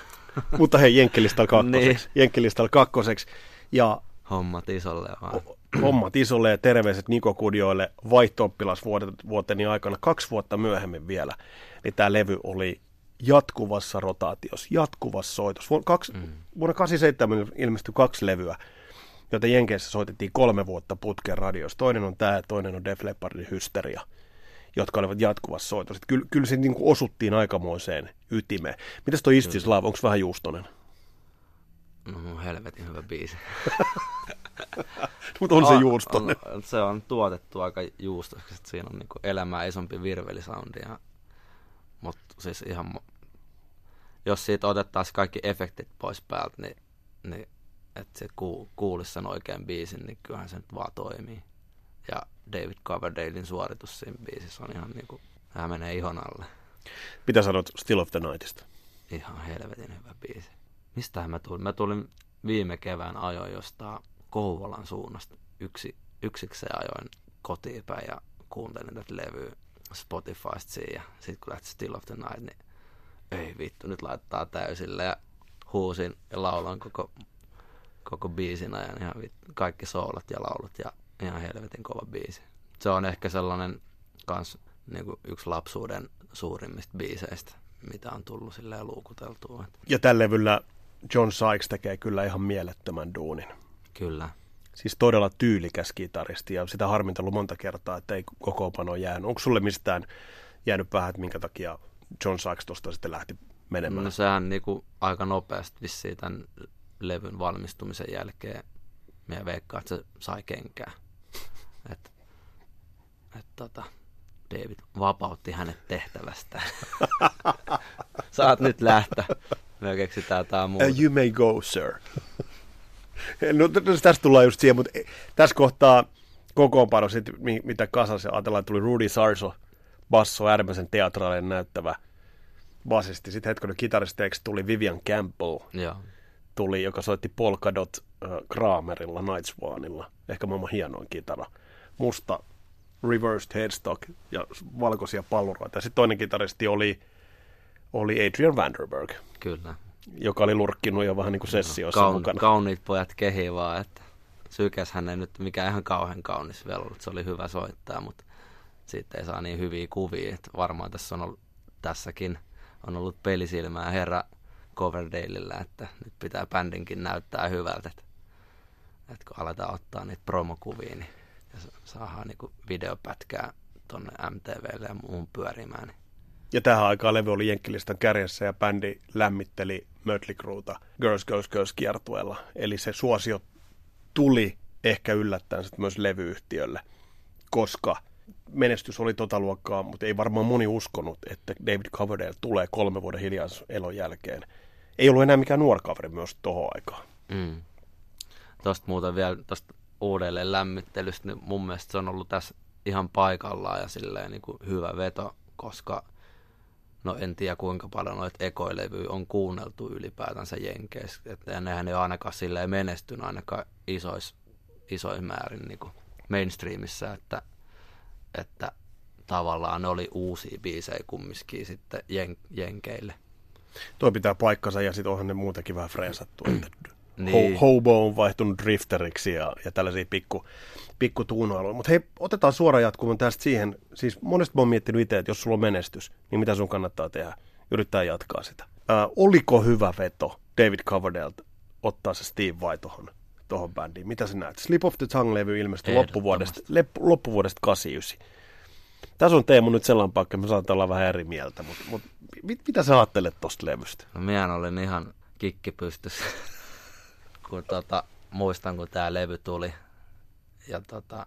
Mutta hei, Jenkkilistalla kakkoseksi. niin. Jenkkilistalla kakkoseksi. Ja Hommat isolle vaan. Hommat isolle ja terveiset Niko Kudioille vaihto aikana kaksi vuotta myöhemmin vielä, niin tämä levy oli jatkuvassa rotaatiossa, jatkuvassa soitos. Vuonna, kaksi, mm. vuonna 87 ilmestyi kaksi levyä, joita Jenkeissä soitettiin kolme vuotta putkeen radiossa. Toinen on tämä, toinen on Def Leppardin Hysteria, jotka olivat jatkuvassa soitossa. Kyllä, kyllä se niin kuin osuttiin aikamoiseen ytimeen. Mitäs toi Istis Love, onko vähän juustonen? No helvetin hyvä biisi. Mutta on se juustonen. On, se on tuotettu aika juustoksi, siinä on niinku elämää isompi virvelisoundi. Ja, mutta siis ihan, jos siitä otettaisiin kaikki efektit pois päältä, niin, niin että se kuulisi sen oikean biisin, niin kyllähän se nyt vaan toimii. Ja David Coverdalein suoritus siinä biisissä on ihan niinku, hän menee ihon alle. Mitä sanot Still of the Nightista? Ihan helvetin hyvä biisi. Mistähän mä tulin? Mä tulin viime kevään ajoin jostain Kouvolan suunnasta yksi, yksikseen ajoin kotiin päin ja kuuntelin tätä levyä Spotifysta siinä ja sitten kun lähti Still of the Night, niin ei vittu, nyt laittaa täysille ja huusin ja laulan koko, koko biisin ajan ihan vittu, kaikki soolot ja laulut ja ihan helvetin kova biisi. Se on ehkä sellainen kans niin kuin yksi lapsuuden suurimmista biiseistä, mitä on tullut silleen luukuteltua. Ja tällä levyllä John Sykes tekee kyllä ihan mielettömän duunin. Kyllä. Siis todella tyylikäs kitaristi ja sitä harmintellut monta kertaa, että ei kokoopano jäänyt. Onko sulle mistään jäänyt vähän, että minkä takia John Sykes tuosta sitten lähti menemään? No sehän niinku aika nopeasti vissiin tämän levyn valmistumisen jälkeen meidän veikkaa, että se sai kenkää. Että et tota, David vapautti hänet tehtävästä. Saat nyt lähteä. Me keksitään tää muu. Uh, you may go, sir. no, tästä tullaan just siihen, mutta tässä kohtaa kokoonpano, sit, mitä kasassa ajatellaan, tuli Rudy Sarso, basso, äärimmäisen teatraalinen näyttävä basisti. Sitten hetkonen kitaristeeksi tuli Vivian Campbell, Joo. tuli, joka soitti Polkadot äh, Kramerilla, Night Swanilla. Ehkä maailman hienoin kitara. Musta reversed headstock ja valkoisia palluroita. Ja sitten toinen kitaristi oli, oli Adrian Vanderberg. Kyllä. Joka oli lurkkinut jo vähän niin kuin sessioissa Kaun, mukana. Kauniit pojat kehi vaan, että sykäs hän ei nyt mikä ihan kauhean kaunis vielä ollut. Se oli hyvä soittaa, mutta siitä ei saa niin hyviä kuvia. Että varmaan tässä on ollut, tässäkin on ollut pelisilmää herra Coverdaleillä, että nyt pitää bändinkin näyttää hyvältä. Että, että kun aletaan ottaa niitä promokuvia, niin ja saadaan niin videopätkää tonne MTVlle ja muun pyörimään. Niin. Ja tähän aikaan levy oli Jenkkilistan kärjessä ja bändi lämmitteli Mötley Crueta Girls Girls Girls kiertueella. Eli se suosio tuli ehkä yllättäen myös levyyhtiölle, koska menestys oli tota luokkaa, mutta ei varmaan moni uskonut, että David Coverdale tulee kolme vuoden hiljaiselon jälkeen. Ei ollut enää mikään nuorkaveri myös tuohon aikaan. Mm. Tuosta muuten vielä, tuosta uudelleen lämmittelystä, niin mun mielestä se on ollut tässä ihan paikallaan ja silleen niin kuin hyvä veto, koska no en tiedä kuinka paljon noita ekoilevyjä on kuunneltu ylipäätänsä Jenkeissä, että ja nehän ei ainakaan silleen menestynyt ainakaan isois, isoin määrin niin kuin mainstreamissa, että, että tavallaan ne oli uusia biisejä kumminkin sitten jen, Jenkeille. Tuo pitää paikkansa ja sitten onhan ne muutenkin vähän freesattu, niin. Ho- hobo on vaihtunut drifteriksi ja, ja tällaisia pikku, pikku tuunoiluja. Mutta hei, otetaan suora jatkumaan tästä siihen. Siis monesti mä oon miettinyt itse, että jos sulla on menestys, niin mitä sun kannattaa tehdä? Yrittää jatkaa sitä. Ää, oliko hyvä veto David Coverdale ottaa se Steve Vai tohon, tohon bändiin? Mitä sä näet? Slip of the Tongue-levy ilmestyi loppuvuodesta, loppuvuodesta 89. Tässä on Teemu nyt sellainen paikka, me saattaa olla vähän eri mieltä, mutta, mutta mit, mitä sä ajattelet tosta levystä? No minä olin ihan kikki pystyssä kun tota, muistan, kun tämä levy tuli. Ja tota,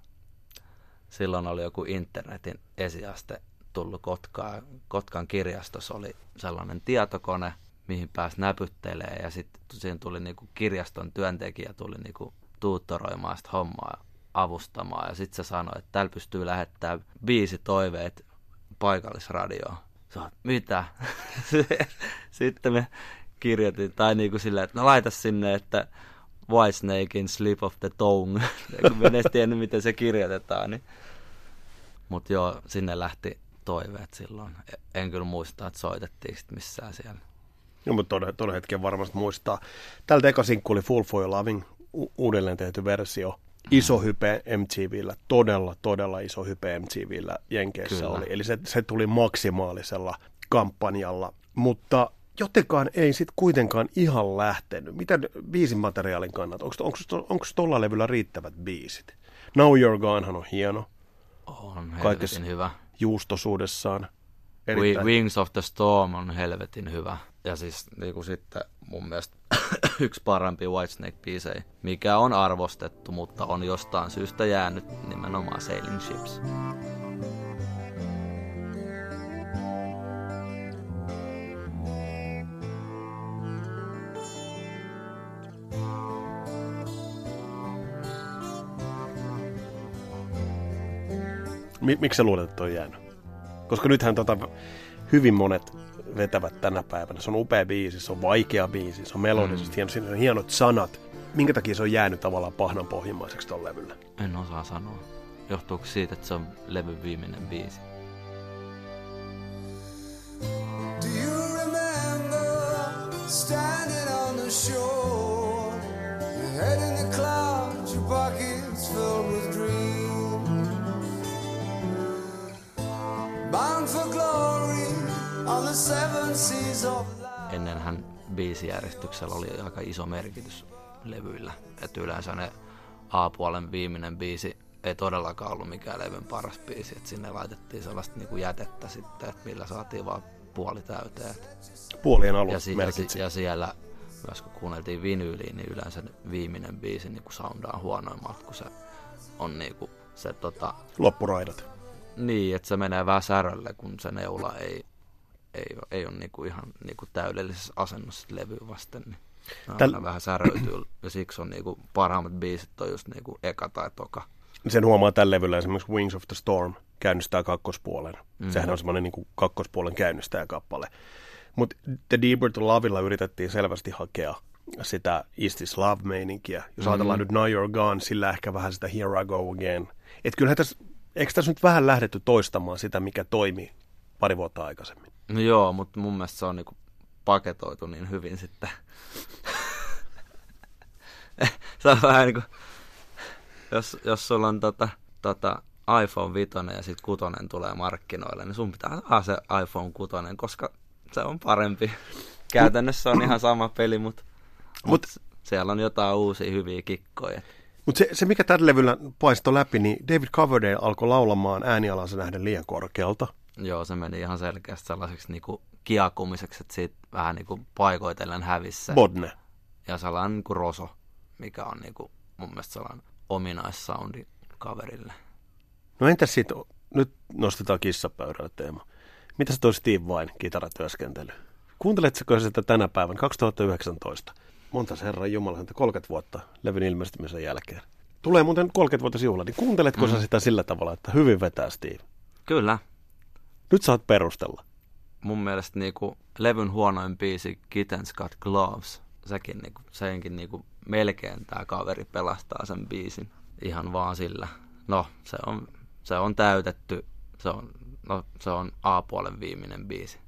silloin oli joku internetin esiaste tullut Kotkaan. Kotkan kirjastossa oli sellainen tietokone, mihin pääsi näpyttelee ja sitten siinä tuli niinku kirjaston työntekijä tuli niinku tuuttoroimaan sitä hommaa avustamaan ja sitten se sanoi, että täällä pystyy lähettämään viisi toiveet paikallisradioon. Sä mitä? sitten me kirjoitin, tai niin kuin silleen, että no laita sinne, että Whitesnakein Slip of the Tongue, kun mä en edes tiennyt, miten se kirjoitetaan. Niin. Mutta joo, sinne lähti toiveet silloin. En kyllä muista, että soitettiin sit missään siellä. Joo, mutta todella, todella hetken varmasti muistaa. Tältä eka sinkku oli Full for Loving, u- uudelleen tehty versio. iso hype MTVllä, todella, todella iso hype MTVllä Jenkeissä Kyllä. oli. Eli se, se tuli maksimaalisella kampanjalla, mutta jotenkaan ei sitten kuitenkaan ihan lähtenyt. Miten biisin materiaalin kannalta? Onko, tuolla levyllä riittävät biisit? Now You're Gonehan on hieno On Kaikessa- hyvä. juustosuudessaan. Erittäin. Wings of the Storm on helvetin hyvä. Ja siis niin kuin sitten mun mielestä yksi parempi Whitesnake-biisejä, mikä on arvostettu, mutta on jostain syystä jäänyt nimenomaan Sailing Ships. Miksi sä luulet, että on jäänyt? Koska nythän tota, hyvin monet vetävät tänä päivänä. Se on upea biisi, se on vaikea biisi, se on melodisesti mm. hieno, siinä on hienot sanat. Minkä takia se on jäänyt tavallaan pahnan pohjimmaiseksi tuolla levyllä? En osaa sanoa. Johtuuko siitä, että se on levyn viimeinen biisi? Do you remember standing on the shore? Your head in the clouds, your pockets filled with dreams. Life. Ennenhän biisijärjestyksellä oli aika iso merkitys levyillä. Että yleensä ne A-puolen viimeinen biisi ei todellakaan ollut mikään levyn paras biisi. Että sinne laitettiin sellaista niinku jätettä sitten, että millä saatiin vaan puoli täyteen. Puolien alun Ja, si- ja, merkitsi. si- ja siellä myös kun kuunneltiin vinyyliin, niin yleensä viimeinen biisi niin kuin soundaa huonoimmalta, kun se on niin kuin se tota, Loppuraidat. Niin, että se menee vähän särölle, kun se neula ei, ei, ei ole niinku ihan niinku täydellisessä asennossa levyä vasten. Niin Täl- vähän säröityy ja siksi on niinku parhaimmat biisit on just niinku eka tai toka. Sen huomaa tällä levyllä esimerkiksi Wings of the Storm käynnistää kakkospuolen. Mm. Sehän on semmoinen niin kakkospuolen käynnistäjäkappale. Mutta The Deeper to Loveilla yritettiin selvästi hakea sitä Is This Love-meininkiä. Jos mm. ajatellaan nyt Now You're Gone, sillä ehkä vähän sitä Here I Go Again. Et kyllähän tässä, eikö tässä nyt vähän lähdetty toistamaan sitä, mikä toimi pari vuotta aikaisemmin? No joo, mutta mun mielestä se on niinku paketoitu niin hyvin sitten. se on vähän niinku, jos, jos sulla on tota, tota iPhone 5 ja sitten 6 tulee markkinoille, niin sun pitää saada se iPhone 6, koska se on parempi. Käytännössä on ihan sama peli, mutta mut, Mut- siellä on jotain uusia hyviä kikkoja. Mutta se, se, mikä tällä levyllä paistoi läpi, niin David Coverdale alkoi laulamaan äänialansa nähden liian korkealta. Joo, se meni ihan selkeästi sellaiseksi niinku kiakumiseksi, että siitä vähän niinku paikoitellen hävissä. Bodne. ja sellainen niin kuin roso, mikä on niin kuin, mun mielestä sellainen ominaissoundi kaverille. No entäs sitten, nyt nostetaan kissapöydälle teema. Mitä se toi Steve Vain kitaratyöskentely? Kuunteletko sitä tänä päivänä, 2019? Monta herran jumala, 30 vuotta levyn ilmestymisen jälkeen. Tulee muuten 30 vuotta juhla, niin kuunteletko mm. sä sitä sillä tavalla, että hyvin vetää Steve? Kyllä, Nyt saat perustella. mun mielestä niin kuin, levyn huonoin biisi Kittens Got Gloves, sekin, niin kuin, senkin niin kuin, melkein tämä kaveri pelastaa sen biisin ihan vaan sillä. No, se on, se on täytetty, se on, no, se on A-puolen viimeinen biisi.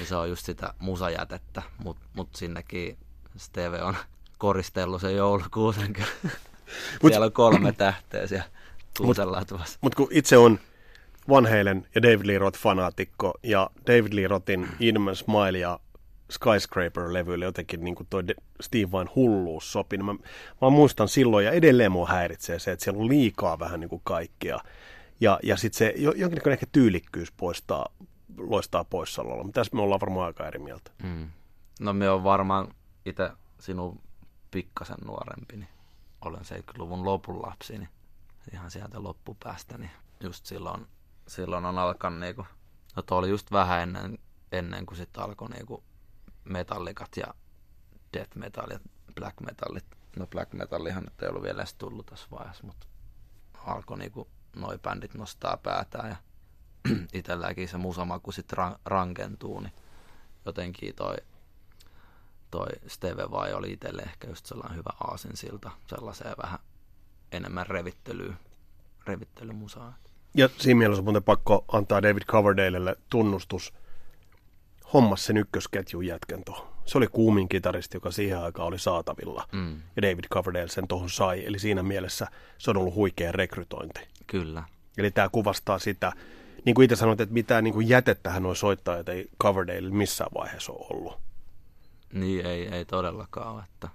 Ja se on just sitä musajätettä, mutta mut sinnekin Steve on koristellut sen joulukuusen. Mut- Siellä on kolme tähteä siellä kuusenlatvassa. Mutta kun itse on Van Halen ja David Lee Roth fanaatikko ja David Lee Rothin Inman Smile ja Skyscraper-levyille jotenkin niin kuin toi Steve Vain hulluus sopi. Mä, mä muistan silloin ja edelleen mua häiritsee se, että siellä on liikaa vähän niin kuin kaikkea. Ja, ja sitten se jo- jonkinnäköinen ehkä tyylikkyys poistaa, loistaa poissaololla. Mutta tässä me ollaan varmaan aika eri mieltä. Mm. No me on varmaan itse sinun pikkasen nuorempi, niin olen 70-luvun lopun lapsi, niin ihan sieltä loppupäästä, niin just silloin, silloin on alkanut niinku, no tuo oli just vähän ennen, ennen kuin sitten alkoi niinku metallikat ja death metal ja black metallit. No black metallihan nyt ei ollut vielä edes tullut tässä vaiheessa, mutta alkoi niinku noi bändit nostaa päätään ja itselläkin se musamaku sitten ra- rankentuu, niin jotenkin toi, toi Steve vai oli itselle ehkä just sellainen hyvä aasinsilta sellaiseen vähän enemmän revittelyyn, revittelymusaan. Ja siinä mielessä on muuten pakko antaa David Coverdalelle tunnustus. Hommas sen ykkösketjun jätkän tuohon. Se oli kuumin kitaristi, joka siihen aikaan oli saatavilla. Mm, Ja David Coverdale sen tuohon sai. Eli siinä mielessä se on ollut huikea rekrytointi. kyllä. Eli tämä kuvastaa sitä, niin kuin itse sanoit, että mitään niin kuin jätettähän nuo soittajat ei Coverdale missään vaiheessa ole ollut. Niin ei, ei todellakaan ole, että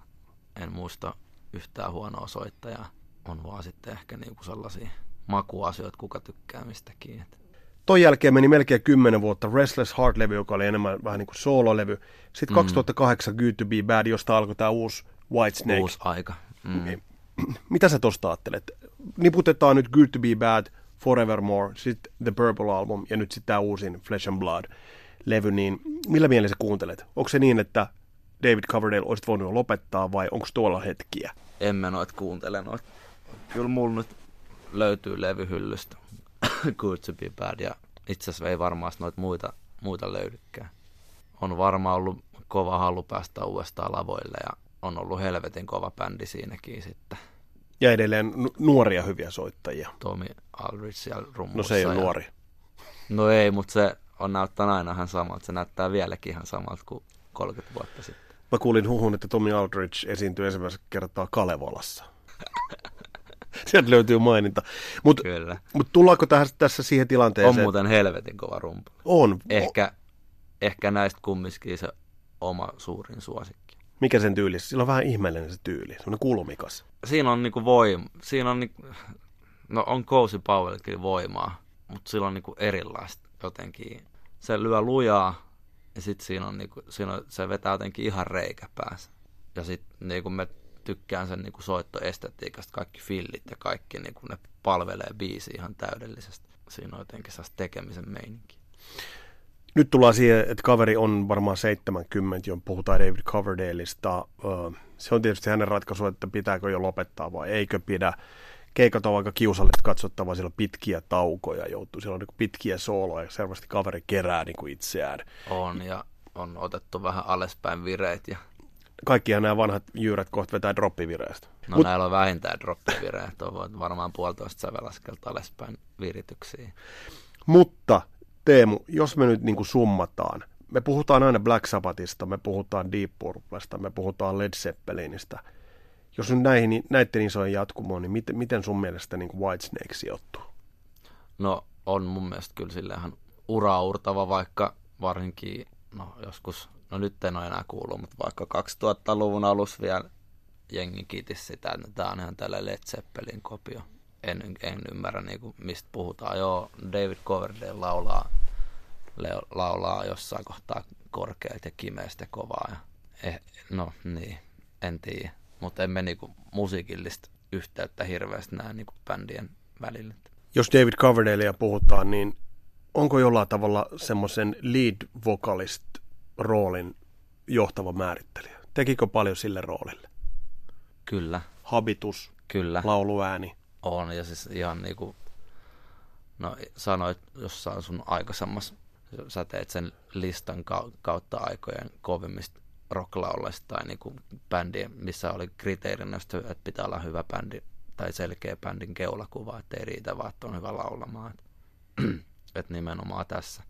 en muista yhtään huonoa soittajaa. On vaan sitten ehkä niinku sellaisia makuasioita, kuka tykkää mistäkin. Et Ton jälkeen meni melkein 10 vuotta Restless Heart-levy, joka oli enemmän vähän niin kuin soololevy. Sitten 2008 Good to be Bad, josta alkoi tämä uusi Whitesnake. Uusi aika. Mm. Mitä sä tosta ajattelet? Niputetaan nyt Good to be Bad, Forevermore, sitten The Purple Album ja nyt sitten tämä uusin Flesh and Blood-levy, niin millä mielessä sä kuuntelet? Onko se niin, että David Coverdale olisit voinut jo lopettaa vai onko tuolla hetkiä? En mä noit kuuntele noit. Kyllä mulla nyt löytyy levyhyllystä Good to be bad ja itse asiassa ei varmaan noit muita, muita löydykään. On varmaan ollut kova halu päästä uudestaan lavoille ja on ollut helvetin kova bändi siinäkin sitten. Ja edelleen nu- nuoria hyviä soittajia. Tommy Aldrich siellä rummussa. No se ei ole ja- nuori. No ei, mutta se on näyttänyt aina ihan samalta. Se näyttää vieläkin ihan samalta kuin 30 vuotta sitten. Mä kuulin huhun, että Tommy Aldridge esiintyi ensimmäistä kertaa Kalevalassa. Sieltä löytyy maininta. Mutta Kyllä. mut tullaanko tähän, tässä siihen On tilanteeseen? muuten helvetin kova rumpu. On. Ehkä, ehkä näistä kumminkin se oma suurin suosikki. Mikä sen tyyli? Sillä on vähän ihmeellinen se tyyli. Semmoinen kulmikas. Siinä on niinku voima. Siinä on niinku, no on Cozy Powellkin voimaa, mutta sillä on niinku erilaista jotenkin. Se lyö lujaa ja sitten siinä on niinku, siinä on, se vetää jotenkin ihan reikä päässä. Ja sitten niinku me tykkään sen niinku soittoestetiikasta, kaikki fillit ja kaikki niinku ne palvelee biisi ihan täydellisesti. Siinä on jotenkin sellaista tekemisen meininki. Nyt tullaan siihen, että kaveri on varmaan 70, jo puhutaan David Coverdaleista. Se on tietysti hänen ratkaisu, että pitääkö jo lopettaa vai eikö pidä. Keikat on aika kiusallista katsottavaa, siellä on pitkiä taukoja joutuu, siellä on niin pitkiä sooloja ja selvästi kaveri kerää niin kuin itseään. On ja on otettu vähän alaspäin vireet ja Kaikkihan nämä vanhat jyyrät kohta vetää droppivireestä. No Mut- näillä on vähintään droppivireet, on varmaan puolitoista sävelaskelta alaspäin virityksiä. Mutta Teemu, jos me nyt niin kuin summataan, me puhutaan aina Black Sabbathista, me puhutaan Deep Purplesta, me puhutaan Led Zeppelinistä. Jos nyt näihin, näiden isojen jatkumoon, niin miten, miten sun mielestä niin kuin Whitesnake sijoittuu? No on mun mielestä kyllä sille uraurtava, vaikka varsinkin, no joskus, no nyt en ole enää kuullut, mutta vaikka 2000-luvun alussa vielä jengi kiitis sitä, että tämä on ihan tällä Led Zeppelin kopio. En, en ymmärrä niinku, mistä puhutaan. Joo, David Coverdale laulaa, leo, laulaa jossain kohtaa korkeat ja kimeästi ja kovaa. Ja, eh, no niin, en tiedä. Mutta emme niinku musiikillista yhteyttä hirveästi näe niinku bändien välillä. Jos David Coverdalea puhutaan, niin onko jollain tavalla semmoisen lead vocalist roolin johtava määrittelijä? Tekikö paljon sille roolille? Kyllä, Habitus, kyllä. lauluääni. On, ja siis ihan niinku, no sanoit jossain sun aikaisemmassa, sä teet sen listan kau- kautta aikojen kovimmista rocklaulesta tai niinku bändien, missä oli kriteerinä, että pitää olla hyvä bändi tai selkeä bändin keulakuva, että ei riitä vaan, että on hyvä laulamaan. Et, et nimenomaan tässä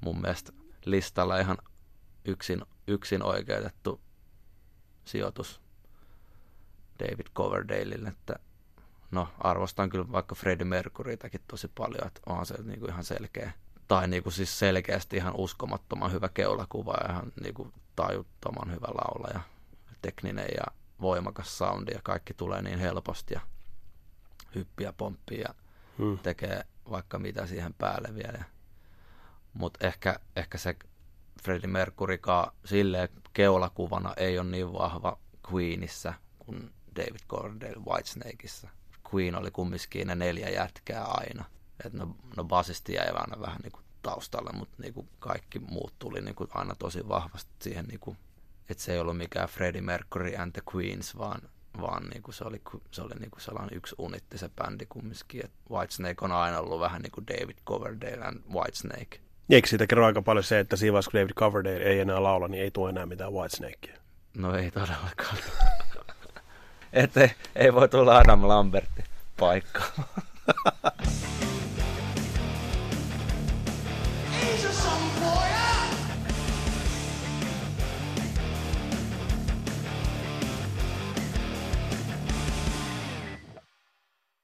mun mielestä listalla ihan yksin, yksin oikeutettu sijoitus David Coverdaleille, että no arvostan kyllä vaikka Freddie Mercurytäkin tosi paljon, että onhan se niinku ihan selkeä, tai niinku siis selkeästi ihan uskomattoman hyvä keulakuva ja ihan niinku tajuttoman hyvä laulaja, tekninen ja voimakas soundi ja kaikki tulee niin helposti ja hyppiä pomppii ja Hmm. tekee vaikka mitä siihen päälle vielä. Mutta ehkä, ehkä se Freddie Mercurykaan silleen keulakuvana ei ole niin vahva Queenissä kuin David Coverdale Whitesnakeissa. Queen oli kumminkin ne neljä jätkää aina. Et no, no basisti jäi aina vähän niinku taustalle, mutta niinku kaikki muut tuli niinku aina tosi vahvasti siihen, niinku, että se ei ollut mikään Freddie Mercury and the Queens, vaan, vaan niinku se oli, se oli niinku sellainen yksi unitti se bändi kumminkin. Et Whitesnake on aina ollut vähän niin kuin David Coverdale and Whitesnake. Eikö siitä kerro aika paljon se, että siinä vaiheessa, kun David Coverdale ei enää laula, niin ei tule enää mitään Whitesnakea? No ei todellakaan. että ei, ei voi tulla Adam Lambertin paikkaan.